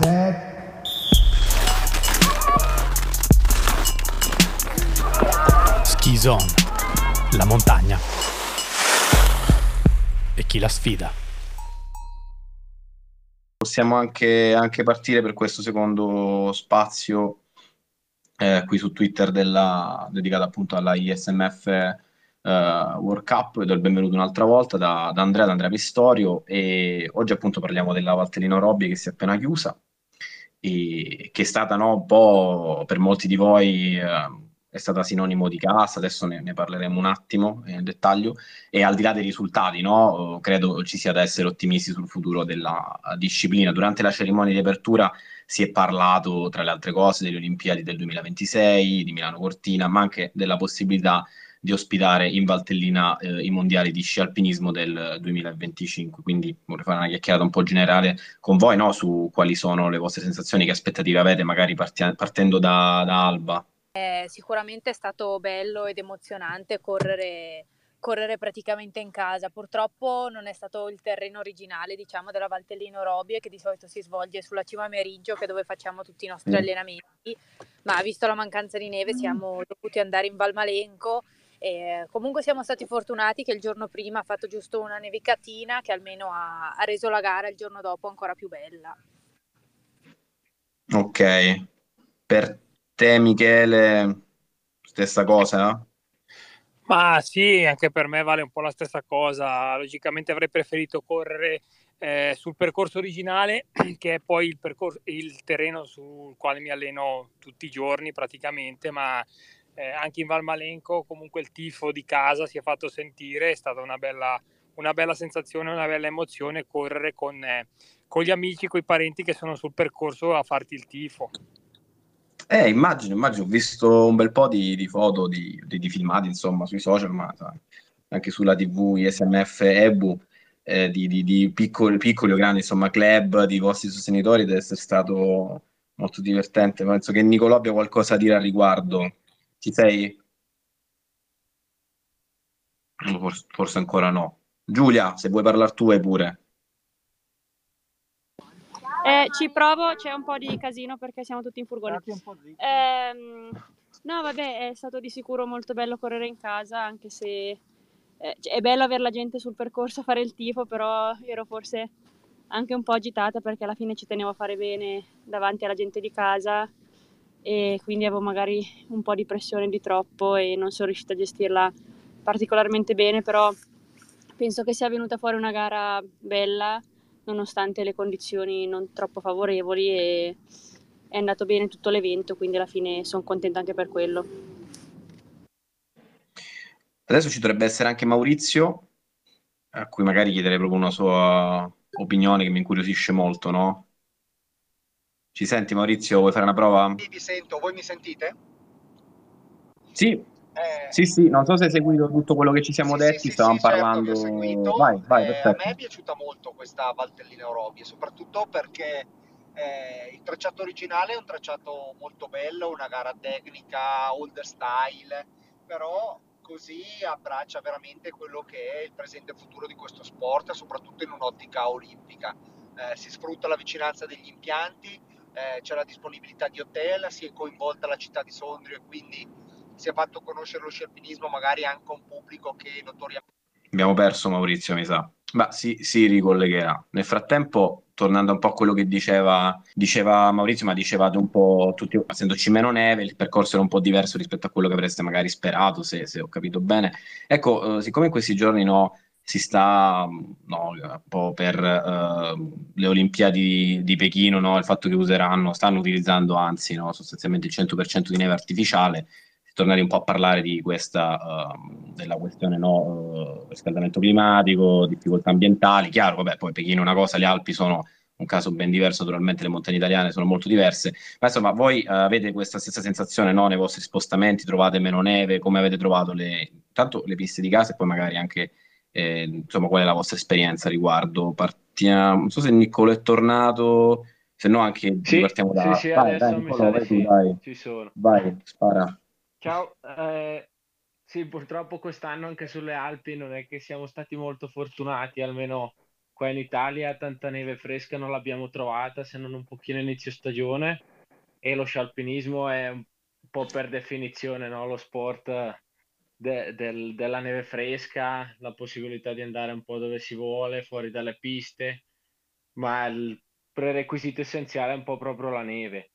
set. Ski Zone, la montagna e chi la sfida. Possiamo anche, anche partire per questo secondo spazio eh, qui su Twitter della, dedicato appunto alla ISMF eh, World Cup. Do il benvenuto un'altra volta da, da Andrea, da Andrea Pistorio e oggi appunto parliamo della Valtellino Robbi che si è appena chiusa e che è stata no, un po' per molti di voi eh, è stata sinonimo di casa, adesso ne, ne parleremo un attimo eh, nel dettaglio, e al di là dei risultati, no, credo ci sia da essere ottimisti sul futuro della disciplina. Durante la cerimonia di apertura si è parlato, tra le altre cose, delle Olimpiadi del 2026, di Milano Cortina, ma anche della possibilità di ospitare in Valtellina eh, i mondiali di sci alpinismo del 2025. Quindi vorrei fare una chiacchierata un po' generale con voi no, su quali sono le vostre sensazioni, che aspettative avete, magari partia- partendo da, da Alba. Eh, sicuramente è stato bello ed emozionante correre, correre, praticamente in casa. Purtroppo non è stato il terreno originale, diciamo, della Valtellino Robbie, che di solito si svolge sulla cima Meriggio, che è dove facciamo tutti i nostri mm. allenamenti. Ma visto la mancanza di neve, siamo dovuti andare in Valmalenco. E comunque siamo stati fortunati che il giorno prima ha fatto giusto una nevicatina che almeno ha, ha reso la gara il giorno dopo ancora più bella. Ok, per te Michele, stessa cosa? Ma sì, anche per me vale un po' la stessa cosa. Logicamente avrei preferito correre eh, sul percorso originale, che è poi il, percorso, il, terreno sul quale mi alleno tutti i giorni praticamente, ma eh, anche in Valmalenco comunque il tifo di casa si è fatto sentire, è stata una bella, una bella sensazione, una bella emozione correre con, eh, con gli amici, con i parenti che sono sul percorso a farti il tifo. Eh, immagino, immagino, ho visto un bel po' di, di foto, di, di, di, filmati, insomma, sui social, ma anche sulla TV, ISMF, EBU, eh, di, piccoli, piccoli o grandi, insomma, club, di vostri sostenitori, deve essere stato molto divertente. Penso che Nicolò abbia qualcosa da dire al riguardo. Ci sei? Forse, forse ancora no. Giulia, se vuoi parlare tu, vai pure. Eh, ci provo, c'è un po' di casino perché siamo tutti in furgone. Eh, no, vabbè, è stato di sicuro molto bello correre in casa, anche se eh, è bello avere la gente sul percorso a fare il tifo, però ero forse anche un po' agitata perché alla fine ci tenevo a fare bene davanti alla gente di casa e quindi avevo magari un po' di pressione di troppo e non sono riuscita a gestirla particolarmente bene, però penso che sia venuta fuori una gara bella nonostante le condizioni non troppo favorevoli e è andato bene tutto l'evento, quindi alla fine sono contenta anche per quello. Adesso ci dovrebbe essere anche Maurizio, a cui magari chiederei proprio una sua opinione che mi incuriosisce molto, no? Ci senti Maurizio? Vuoi fare una prova? Sì, vi sento, voi mi sentite? Sì, eh, sì, sì, non so se hai seguito tutto quello che ci siamo sì, detti, sì, stavamo sì, certo parlando. Certo vai, vai, eh, a me è piaciuta molto questa Valtellina Orobi, soprattutto perché eh, il tracciato originale è un tracciato molto bello, una gara tecnica, older style, però così abbraccia veramente quello che è il presente e il futuro di questo sport, soprattutto in un'ottica olimpica. Eh, si sfrutta la vicinanza degli impianti, eh, c'è la disponibilità di hotel, si è coinvolta la città di Sondrio e quindi si è fatto conoscere lo sci alpinismo magari anche a un pubblico che notoriamente... Abbiamo perso Maurizio, mi sa. Ma si, si ricollegherà. Nel frattempo, tornando un po' a quello che diceva, diceva Maurizio, ma dicevate un po' tutti, essendoci meno neve, il percorso era un po' diverso rispetto a quello che avreste magari sperato, se, se ho capito bene. Ecco, eh, siccome in questi giorni no, si sta no, un po' per uh, le Olimpiadi di, Pechino, no, il fatto che useranno, stanno utilizzando anzi no, sostanzialmente il 100% di neve artificiale, tornare un po' a parlare di questa, uh, della questione no, uh, riscaldamento climatico, difficoltà ambientali. Chiaro, vabbè, poi Pechino è una cosa, le Alpi sono un caso ben diverso, naturalmente le montagne italiane sono molto diverse, ma insomma voi uh, avete questa stessa sensazione no, nei vostri spostamenti, trovate meno neve, come avete trovato le, tanto le piste di casa e poi magari anche eh, insomma qual è la vostra esperienza riguardo? Partiamo, non so se Niccolo è tornato, se no anche sì, partiamo da... Sì, sì, vai, adesso dai, Niccolo, vai, sì, dai. ci sono. Vai, spara. Ciao, eh, sì, purtroppo quest'anno anche sulle Alpi non è che siamo stati molto fortunati, almeno qua in Italia tanta neve fresca non l'abbiamo trovata se non un pochino inizio stagione e lo scialpinismo è un po' per definizione no? lo sport de- del- della neve fresca, la possibilità di andare un po' dove si vuole, fuori dalle piste, ma il prerequisito essenziale è un po' proprio la neve.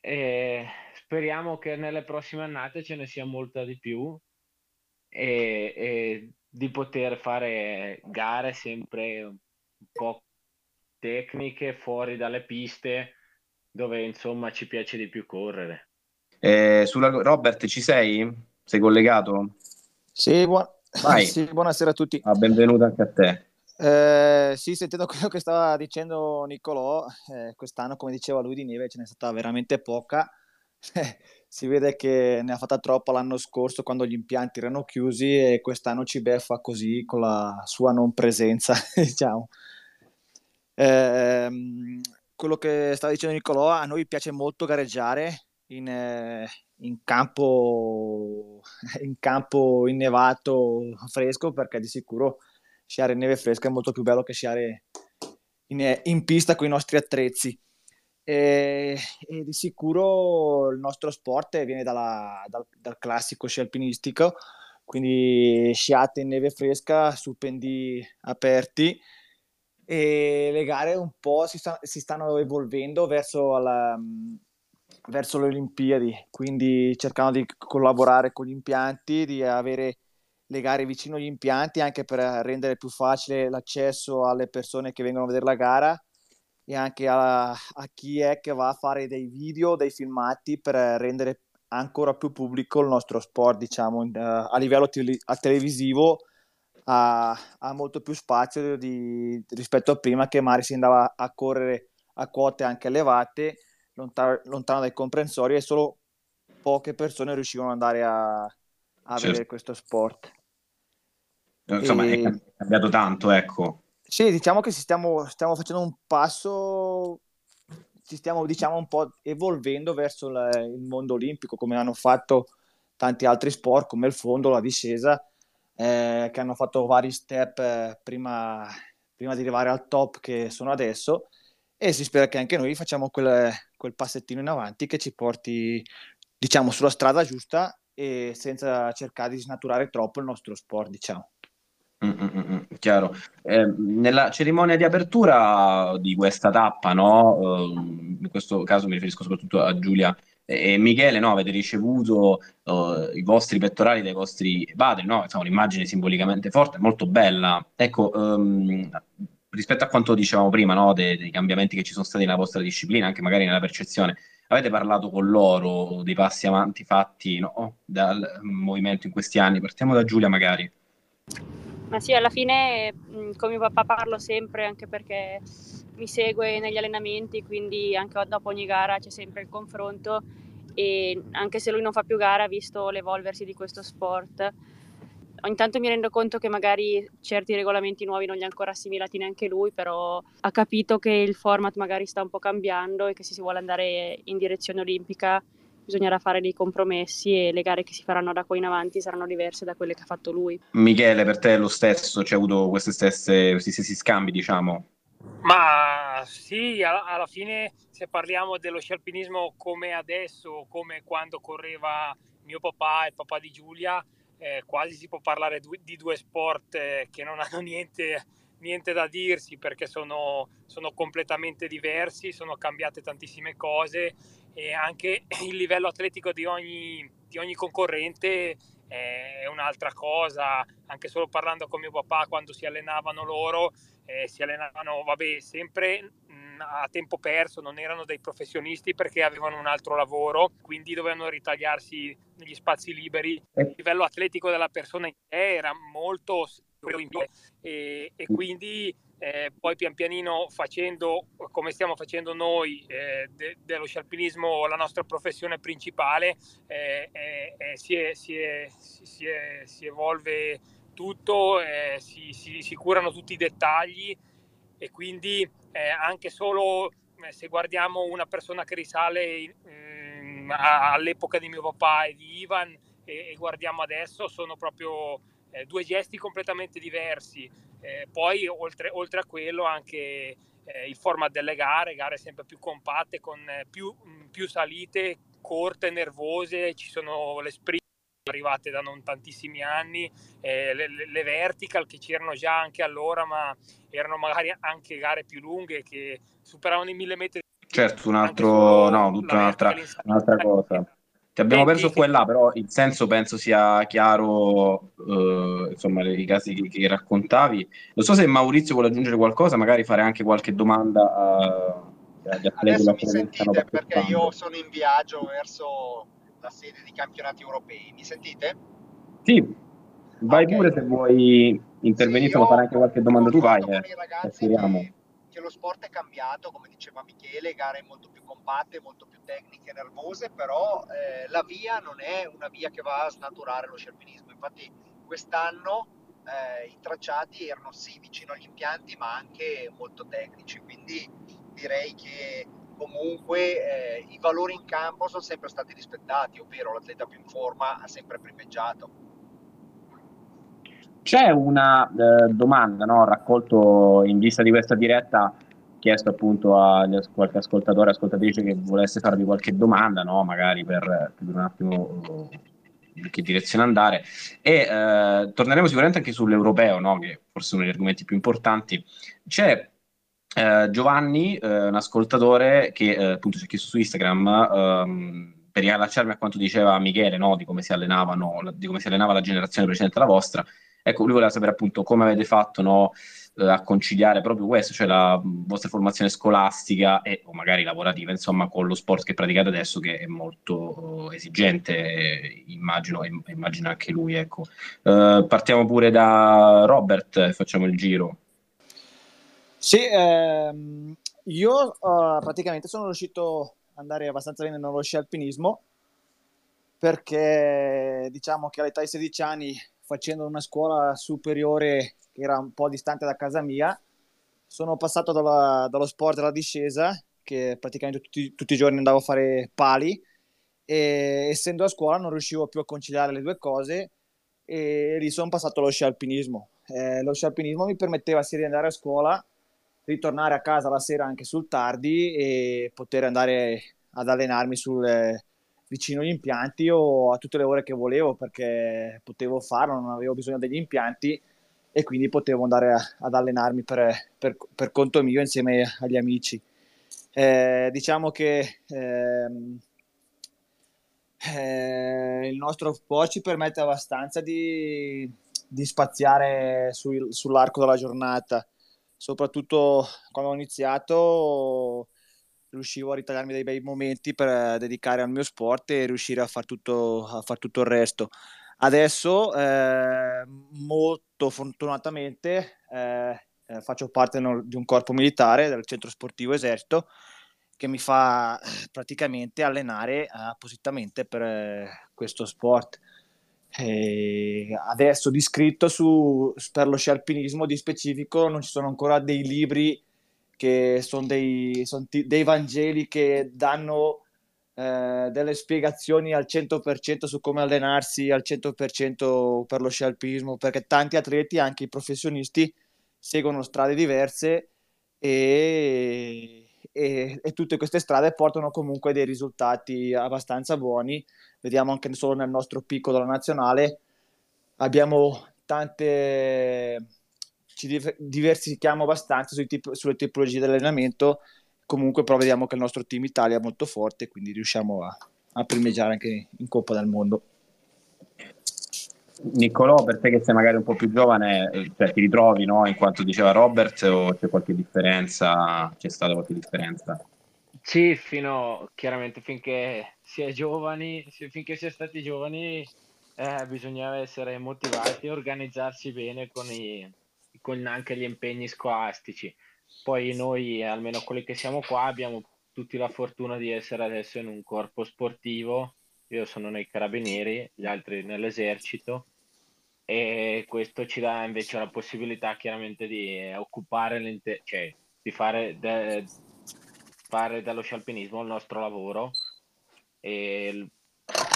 E speriamo che nelle prossime annate ce ne sia molta di più e, e di poter fare gare sempre un po' tecniche fuori dalle piste dove insomma ci piace di più correre. Eh, sulla... Robert, ci sei? Sei collegato? Sì, buon... sì, buonasera a tutti. Ah, benvenuto anche a te. Eh, sì, sentendo quello che stava dicendo Niccolò, eh, quest'anno, come diceva lui, di neve ce n'è stata veramente poca. si vede che ne ha fatta troppa l'anno scorso quando gli impianti erano chiusi e quest'anno ci beffa così con la sua non presenza, diciamo. Eh, quello che stava dicendo Niccolò, a noi piace molto gareggiare in, eh, in, campo, in campo innevato fresco perché di sicuro sciare in neve fresca è molto più bello che sciare in, in pista con i nostri attrezzi. E, e, di sicuro il nostro sport viene dalla, dal, dal, classico sci alpinistico, quindi sciate in neve fresca su pendi aperti e le gare un po' si, sta, si stanno evolvendo verso, la, verso le Olimpiadi, quindi cercando di collaborare con gli impianti, di avere le gare vicino agli impianti anche per rendere più facile l'accesso alle persone che vengono a vedere la gara e anche a, a chi è che va a fare dei video, dei filmati per rendere ancora più pubblico il nostro sport, diciamo, uh, a livello te- a televisivo ha, ha, molto più spazio di, rispetto a prima che magari si andava a correre a quote anche elevate, lontano, lontano dai comprensori e solo poche persone riuscivano ad andare a, a certo. vedere questo sport. Insomma, e... è cambiato tanto, ecco. Sì, diciamo che stiamo, stiamo facendo un passo, ci stiamo diciamo un po' evolvendo verso la, il mondo olimpico, come hanno fatto tanti altri sport come il fondo, la discesa, eh, che hanno fatto vari step eh, prima, prima, di arrivare al top che sono adesso e si spera che anche noi facciamo quel, quel passettino in avanti che ci porti diciamo sulla strada giusta e senza cercare di snaturare troppo il nostro sport diciamo. Mm, mm, mm, chiaro. Eh, nella cerimonia di apertura di questa tappa, no? Uh, in questo caso mi riferisco soprattutto a Giulia e Michele, no? Avete ricevuto uh, i vostri pettorali dai vostri padri, no? Insomma, un'immagine simbolicamente forte, molto bella. Ecco, um, rispetto a quanto dicevamo prima, no? De- dei cambiamenti che ci sono stati nella vostra disciplina, anche magari nella percezione, avete parlato con loro dei passi avanti fatti no? dal movimento in questi anni? Partiamo da Giulia, magari. Ma sì, alla fine con mio papà parlo sempre anche perché mi segue negli allenamenti, quindi anche dopo ogni gara c'è sempre il confronto e anche se lui non fa più gara, visto l'evolversi di questo sport, ogni tanto mi rendo conto che magari certi regolamenti nuovi non li ha ancora assimilati neanche lui, però ha capito che il format magari sta un po' cambiando e che se si vuole andare in direzione olimpica bisognerà fare dei compromessi e le gare che si faranno da qui in avanti saranno diverse da quelle che ha fatto lui. Michele, per te è lo stesso? C'è avuto queste stesse, questi stessi scambi, diciamo? Ma sì, alla, alla fine se parliamo dello scialpinismo come adesso, come quando correva mio papà e il papà di Giulia, eh, quasi si può parlare di due sport eh, che non hanno niente, niente da dirsi perché sono, sono completamente diversi, sono cambiate tantissime cose e anche il livello atletico di ogni, di ogni concorrente è un'altra cosa, anche solo parlando con mio papà quando si allenavano loro, eh, si allenavano vabbè, sempre a tempo perso, non erano dei professionisti perché avevano un altro lavoro, quindi dovevano ritagliarsi negli spazi liberi. Il livello atletico della persona in sé era molto e, e quindi eh, poi pian pianino facendo come stiamo facendo noi eh, de- dello scialpinismo la nostra professione principale eh, eh, eh si, è, si, è, si, è, si, evolve tutto, eh, si, si, curano tutti i dettagli e quindi anche solo se guardiamo una persona che risale in, in, all'epoca di mio papà e di Ivan e, e guardiamo adesso sono proprio eh, due gesti completamente diversi. Eh, poi oltre, oltre, a quello anche eh, il format delle gare, gare sempre più compatte, con eh, più, più salite corte, nervose, ci sono le sprint arrivate da non tantissimi anni, eh, le, le, vertical che c'erano già anche allora, ma erano magari anche gare più lunghe che superavano i mille metri. Certo, un altro, no, tutta un'altra, un'altra cosa. Ti abbiamo perso qua e là, però il senso penso sia chiaro, eh, insomma, i casi che, che, raccontavi. Non so se Maurizio vuole aggiungere qualcosa, magari fare anche qualche domanda a, agli atleti. Adesso mi sentite perché io sono in viaggio verso la sede di campionati europei. Mi sentite? Sì, vai okay. pure se vuoi intervenire, sì, fare anche qualche domanda tu, vai. Eh, che, che lo sport è cambiato, come diceva Michele, gare molto più compatte, molto più tecniche, nervose, però eh, la via non è una via che va a snaturare lo scialpinismo. Infatti quest'anno eh, i tracciati erano sì vicino agli impianti, ma anche molto tecnici, quindi direi che comunque eh, i valori in campo sono sempre stati rispettati, ovvero l'atleta più in forma ha sempre primeggiato. C'è una eh, domanda, no, raccolto in vista di questa diretta, chiesto appunto a qualche ascoltatore, ascoltatrice che volesse farvi qualche domanda, no, magari per, per un attimo in che direzione andare. E eh, torneremo sicuramente anche sull'europeo, no, che forse è uno degli argomenti più importanti. C'è eh, Giovanni, eh, un ascoltatore che eh, appunto ci ha chiesto su Instagram ehm, per riallacciarmi a quanto diceva Michele no, di, come si allenavano, di come si allenava la generazione precedente alla vostra. Ecco, lui voleva sapere appunto come avete fatto no, eh, a conciliare proprio questo, cioè la vostra formazione scolastica e o magari lavorativa, insomma, con lo sport che praticate adesso, che è molto esigente, immagino, immagino anche lui. Ecco. Uh, partiamo pure da Robert, facciamo il giro. Sì, ehm, io uh, praticamente sono riuscito ad andare abbastanza bene nello sci alpinismo perché diciamo che all'età di 16 anni facendo una scuola superiore che era un po' distante da casa mia sono passato dalla, dallo sport alla discesa che praticamente tutti, tutti, i giorni andavo a fare pali e essendo a scuola non riuscivo più a conciliare le due cose e lì sono passato allo sci alpinismo. Eh, lo sci alpinismo mi permetteva sia di andare a scuola ritornare a casa la sera anche sul tardi e poter andare ad allenarmi sul, vicino agli impianti o a tutte le ore che volevo perché potevo farlo, non avevo bisogno degli impianti e quindi potevo andare a, ad allenarmi per, per, per, conto mio insieme agli amici. Eh, diciamo che ehm, eh, il nostro sport ci permette abbastanza di, di spaziare sul, sull'arco della giornata soprattutto quando ho iniziato riuscivo a ritagliarmi dei bei momenti per dedicare al mio sport e riuscire a fare tutto, a far tutto il resto. Adesso, eh, molto fortunatamente, eh, eh faccio parte di un corpo militare del centro sportivo esercito che mi fa praticamente allenare appositamente per questo sport. E adesso di scritto su, per lo sci alpinismo di specifico non ci sono ancora dei libri che sono dei, sono t- dei Vangeli che danno eh, delle spiegazioni al 100% su come allenarsi al 100% per lo sci alpinismo perché tanti atleti, anche i professionisti, seguono strade diverse e, e, e tutte queste strade portano comunque dei risultati abbastanza buoni vediamo anche solo nel nostro picco della nazionale, abbiamo tante, ci diversifichiamo abbastanza tip- sulle tipologie di allenamento, comunque però vediamo che il nostro team Italia è molto forte, quindi riusciamo a, a primeggiare anche in Coppa del Mondo. Niccolò, per te che sei magari un po' più giovane, eh, cioè, ti ritrovi no, in quanto diceva Robert o c'è qualche differenza? C'è stata qualche differenza? Sì, fino chiaramente finché si è giovani, finché si è stati giovani, eh, bisognava essere motivati e organizzarsi bene con, i, con anche gli impegni scolastici. Poi noi, almeno quelli che siamo qua, abbiamo tutti la fortuna di essere adesso in un corpo sportivo. Io sono nei carabinieri, gli altri nell'esercito e questo ci dà invece la possibilità chiaramente di occupare l'intero, cioè di fare de- fare dallo sci alpinismo il nostro lavoro e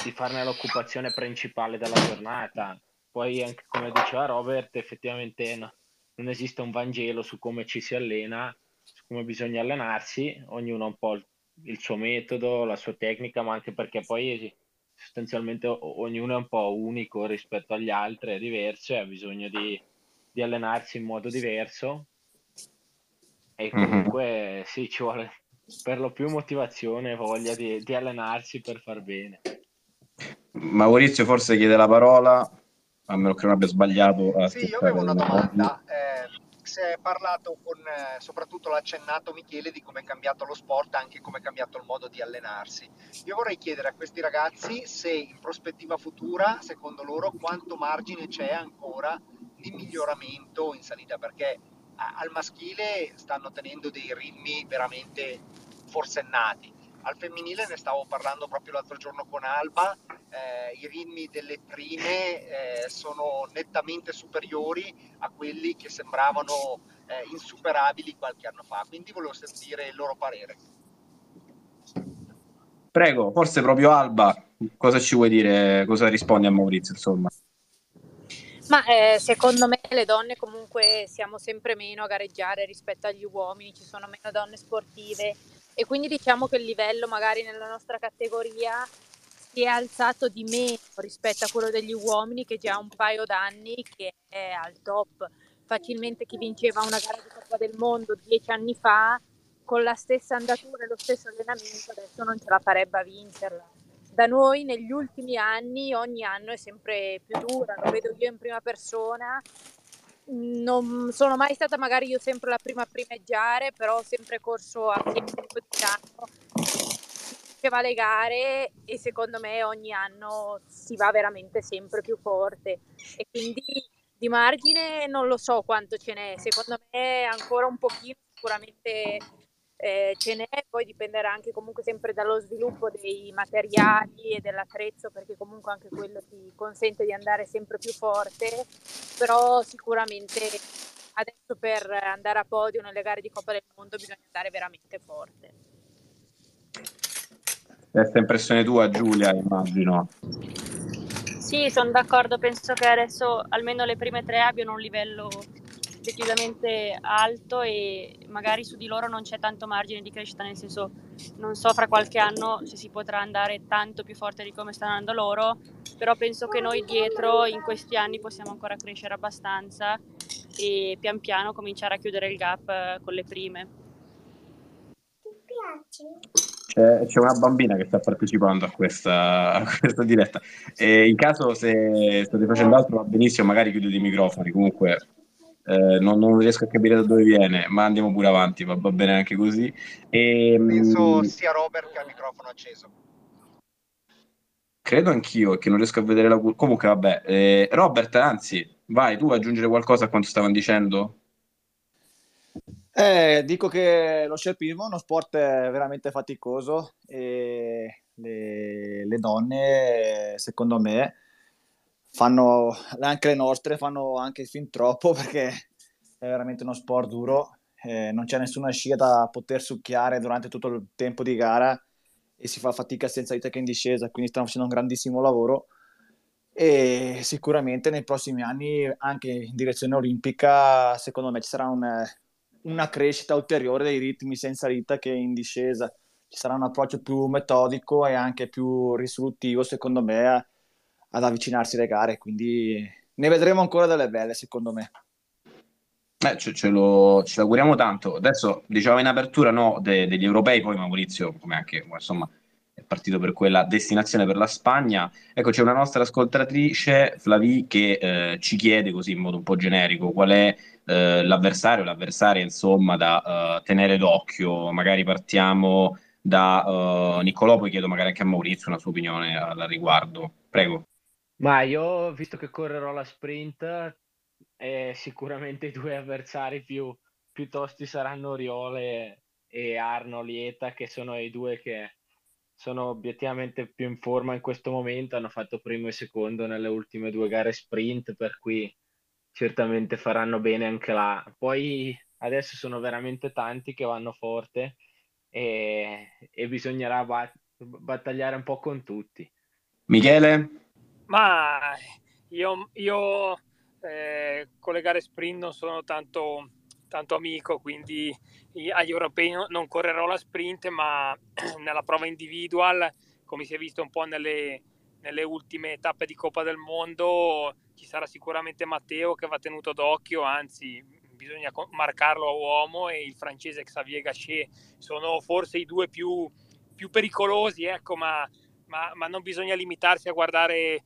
di farne l'occupazione principale della giornata. poi anche come diceva Robert, effettivamente no, non esiste un Vangelo su come ci si allena, su come bisogna allenarsi, ognuno ha un po' il suo metodo, la sua tecnica, ma anche perché poi sostanzialmente ognuno è un po' unico rispetto agli altri, è diverso e ha bisogno di, di allenarsi in modo diverso. E mhm. comunque mm-hmm. sì, ci vuole per lo più motivazione e voglia di, di allenarsi per far bene. Maurizio forse chiede la parola, a meno che non abbia sbagliato. Sì, io avevo una domanda. Eh, si è parlato con, eh, soprattutto l'ha accennato Michele, di come è cambiato lo sport, anche come è cambiato il modo di allenarsi. Io vorrei chiedere a questi ragazzi se in prospettiva futura, secondo loro, quanto margine c'è ancora di miglioramento in salita, perché al maschile stanno tenendo dei ritmi veramente forsennati al femminile ne stavo parlando proprio l'altro giorno con Alba, eh, i ritmi delle prime eh, sono nettamente superiori a quelli che sembravano eh, insuperabili qualche anno fa, quindi volevo sentire il loro parere. Prego, forse proprio Alba, cosa ci vuoi dire, cosa rispondi a Maurizio insomma? Ma eh, secondo me le donne comunque siamo sempre meno a gareggiare rispetto agli uomini, ci sono meno donne sportive, e quindi diciamo che il livello magari nella nostra categoria si è alzato di meno rispetto a quello degli uomini che già un paio d'anni che è al top. Facilmente chi vinceva una gara di Coppa del Mondo dieci anni fa con la stessa andatura e lo stesso allenamento adesso non ce la farebbe a vincerla. Da noi negli ultimi anni ogni anno è sempre più dura, lo vedo io in prima persona non sono mai stata magari io sempre la prima a primeggiare, però ho sempre corso a fianco di anno. Faceva le gare e secondo me ogni anno si va veramente sempre più forte e quindi di margine non lo so quanto ce n'è, secondo me ancora un pochino sicuramente eh, ce n'è, poi dipenderà anche comunque sempre dallo sviluppo dei materiali e dell'attrezzo perché comunque anche quello ti consente di andare sempre più forte, però sicuramente adesso per andare a podio nelle gare di Coppa del Mondo bisogna andare veramente forte. Questa impressione tua Giulia, immagino. Sì, sono d'accordo, penso che adesso almeno le prime tre abbiano un livello decisamente alto e magari su di loro non c'è tanto margine di crescita, nel senso non so fra qualche anno se si potrà andare tanto più forte di come stanno andando loro, però penso che noi dietro in questi anni possiamo ancora crescere abbastanza e pian piano cominciare a chiudere il gap eh, con le prime. Ti piace? C'è, c'è, una bambina che sta partecipando a questa, a questa diretta. E in caso se state facendo altro va benissimo, magari chiudete i microfoni. Comunque eh, non, non, riesco a capire da dove viene, ma andiamo pure avanti, va, va bene anche così. E, ehm, Penso sia Robert che ha il microfono acceso. Credo anch'io che non riesco a vedere la... Comunque vabbè, eh, Robert, anzi, vai tu a aggiungere qualcosa a quanto stavano dicendo? Eh, dico che lo scialpismo è uno sport veramente faticoso e le, le donne, secondo me, fanno anche le nostre, fanno anche fin troppo perché è veramente uno sport duro, eh, non c'è nessuna scia da poter succhiare durante tutto il tempo di gara e si fa fatica sia in salita che in discesa, quindi stanno facendo un grandissimo lavoro. E sicuramente nei prossimi anni anche in direzione olimpica secondo me ci sarà un, una crescita ulteriore dei ritmi sia in salita che in discesa, ci sarà un approccio più metodico e anche più risolutivo secondo me ad avvicinarsi alle gare, quindi ne vedremo ancora delle belle secondo me. Eh, ce, ce, lo, ce l'auguriamo tanto. Adesso diciamo in apertura no, de, degli europei, poi Maurizio, come anche insomma, è partito per quella destinazione per la Spagna. Ecco, c'è una nostra ascoltatrice, Flavie, che eh, ci chiede così in modo un po' generico qual è eh, l'avversario, l'avversaria insomma da uh, tenere d'occhio. Magari partiamo da uh, Niccolò, poi chiedo magari anche a Maurizio una sua opinione al riguardo. Prego. Ma io, visto che correrò la sprint, eh, sicuramente i due avversari più, più tosti saranno Oriole e Arno Lieta, che sono i due che sono obiettivamente più in forma in questo momento, hanno fatto primo e secondo nelle ultime due gare sprint, per cui certamente faranno bene anche là. Poi adesso sono veramente tanti che vanno forte e, e bisognerà bat- battagliare un po' con tutti. Michele? Ma io, io eh, con le gare sprint non sono tanto, tanto amico, quindi agli europei non correrò la sprint, ma nella prova individual, come si è visto un po' nelle, nelle ultime tappe di Coppa del Mondo, ci sarà sicuramente Matteo che va tenuto d'occhio, anzi bisogna marcarlo a uomo e il francese Xavier Gachet sono forse i due più, più pericolosi, ecco, ma, ma, ma non bisogna limitarsi a guardare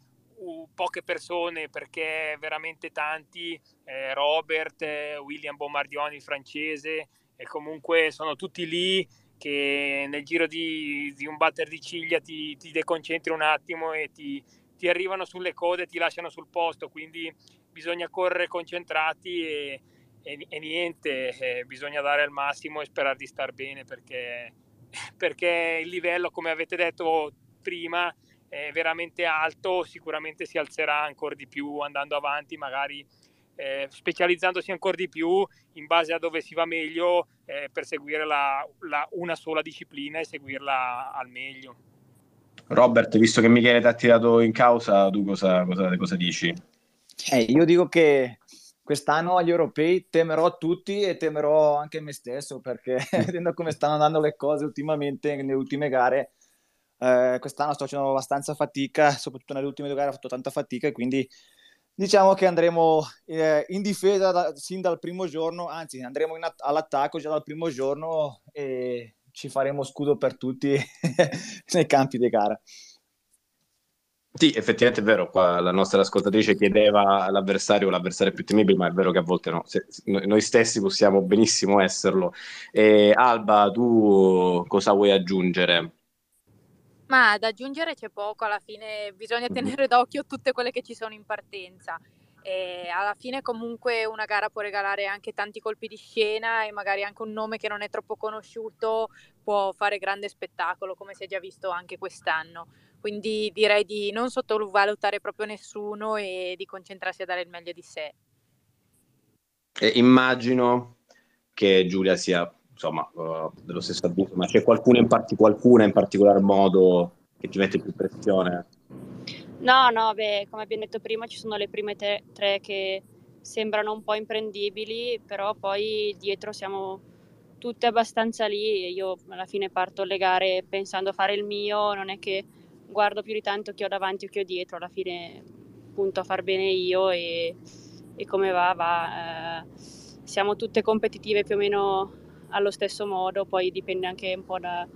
poche persone perché veramente tanti, eh, Robert, eh, William Bombardioni, il francese, e comunque sono tutti lì che nel giro di, di un batter di ciglia ti, ti, deconcentri un attimo e ti, ti arrivano sulle code e ti lasciano sul posto, quindi bisogna correre concentrati e, e, e niente, eh, bisogna dare il massimo e sperare di star bene perché, perché il livello, come avete detto prima, è veramente alto, sicuramente si alzerà ancora di più andando avanti, magari eh, specializzandosi ancora di più in base a dove si va meglio eh, per seguire la, la, una sola disciplina e seguirla al meglio. Robert, visto che Michele ti ha tirato in causa, tu cosa, cosa, cosa dici? Eh, io dico che quest'anno agli europei temerò tutti e temerò anche me stesso perché vedendo come stanno andando le cose ultimamente nelle ultime gare eh, quest'anno sto facendo abbastanza fatica, soprattutto nelle ultime due gare ho fatto tanta fatica e quindi diciamo che andremo eh, in difesa da, sin dal primo giorno, anzi andremo at- all'attacco già dal primo giorno e ci faremo scudo per tutti nei campi di gara. Sì, effettivamente è vero, qua la nostra ascoltatrice chiedeva l'avversario, l'avversario più temibile, ma è vero che a volte no, Se, noi stessi possiamo benissimo esserlo. E, Alba, tu cosa vuoi aggiungere? Ma da aggiungere c'è poco, alla fine bisogna tenere d'occhio tutte quelle che ci sono in partenza. E alla fine comunque una gara può regalare anche tanti colpi di scena e magari anche un nome che non è troppo conosciuto può fare grande spettacolo come si è già visto anche quest'anno. Quindi direi di non sottovalutare proprio nessuno e di concentrarsi a dare il meglio di sé. E immagino che Giulia sia insomma, uh, dello stesso avviso, ma c'è qualcuno in, partic- qualcuna in particolar modo che ti mette più pressione? No, no, beh, come abbiamo detto prima, ci sono le prime te- tre che sembrano un po' imprendibili, però poi dietro siamo tutte abbastanza lì. Io alla fine parto le gare pensando a fare il mio, non è che guardo più di tanto chi ho davanti o chi ho dietro, alla fine punto a far bene io e, e come va, va. Eh, siamo tutte competitive più o meno allo stesso modo, poi dipende anche un po' da,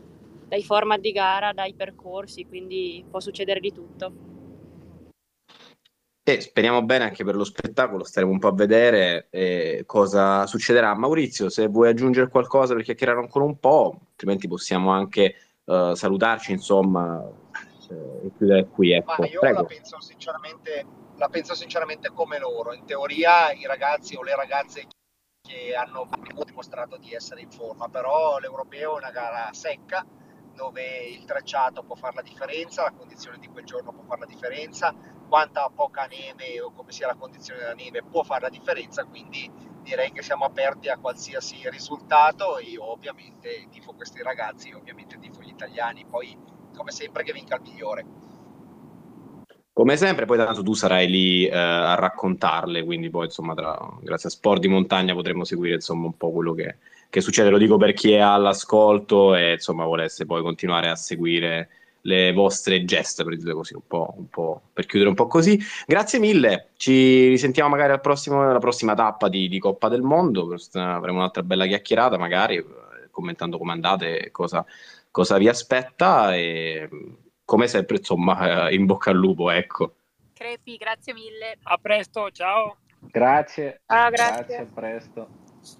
dai format di gara, dai percorsi, quindi può succedere di tutto. E speriamo bene anche per lo spettacolo, staremo un po' a vedere eh, cosa succederà. Maurizio, se vuoi aggiungere qualcosa per chiacchierare ancora un po', altrimenti possiamo anche uh, salutarci, insomma, eh, e chiudere qui. Ecco. Ma io la penso, la penso sinceramente come loro. In teoria i ragazzi o le ragazze che hanno dimostrato di essere in forma, però l'europeo è una gara secca dove il tracciato può fare la differenza, la condizione di quel giorno può fare la differenza, quanta poca neve o come sia la condizione della neve può fare la differenza, quindi direi che siamo aperti a qualsiasi risultato. Io ovviamente tifo questi ragazzi, ovviamente tifo gli italiani, poi come sempre che vinca il migliore. Come sempre, poi tanto tu sarai lì eh, a raccontarle, quindi poi insomma, tra, grazie a Sport di Montagna potremo seguire insomma un po' quello che, che succede. Lo dico per chi è all'ascolto e insomma volesse poi continuare a seguire le vostre gesta, per dire così, un po', un po', per chiudere un po' così. Grazie mille, ci risentiamo magari al prossimo, alla prossima tappa di, di Coppa del Mondo, avremo un'altra bella chiacchierata magari, eh, commentando come andate cosa, cosa vi aspetta e come sempre, insomma, eh, in bocca al lupo, ecco. Crepi, grazie mille. A presto, ciao. Grazie. Ah, grazie. grazie. a presto.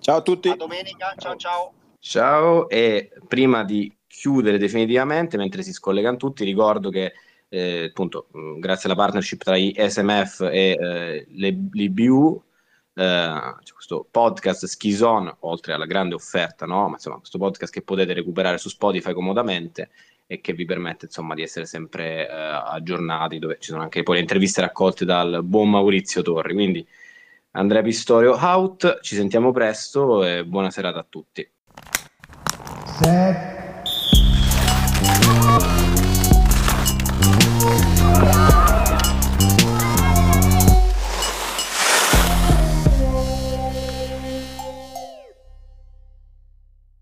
Ciao a tutti. A domenica, ciao ciao. Ciao e prima di chiudere definitivamente, mentre si scollegano tutti, ricordo che eh, appunto grazie alla partnership tra i SMF e eh, l'IBU eh, c'è questo podcast Schizon, oltre alla grande offerta, no? Ma insomma, questo podcast che potete recuperare su Spotify comodamente e che vi permette insomma di essere sempre eh, aggiornati, dove ci sono anche poi le interviste raccolte dal buon Maurizio Torri. Quindi Andrea Pistorio out, ci sentiamo presto e buona serata a tutti. Set.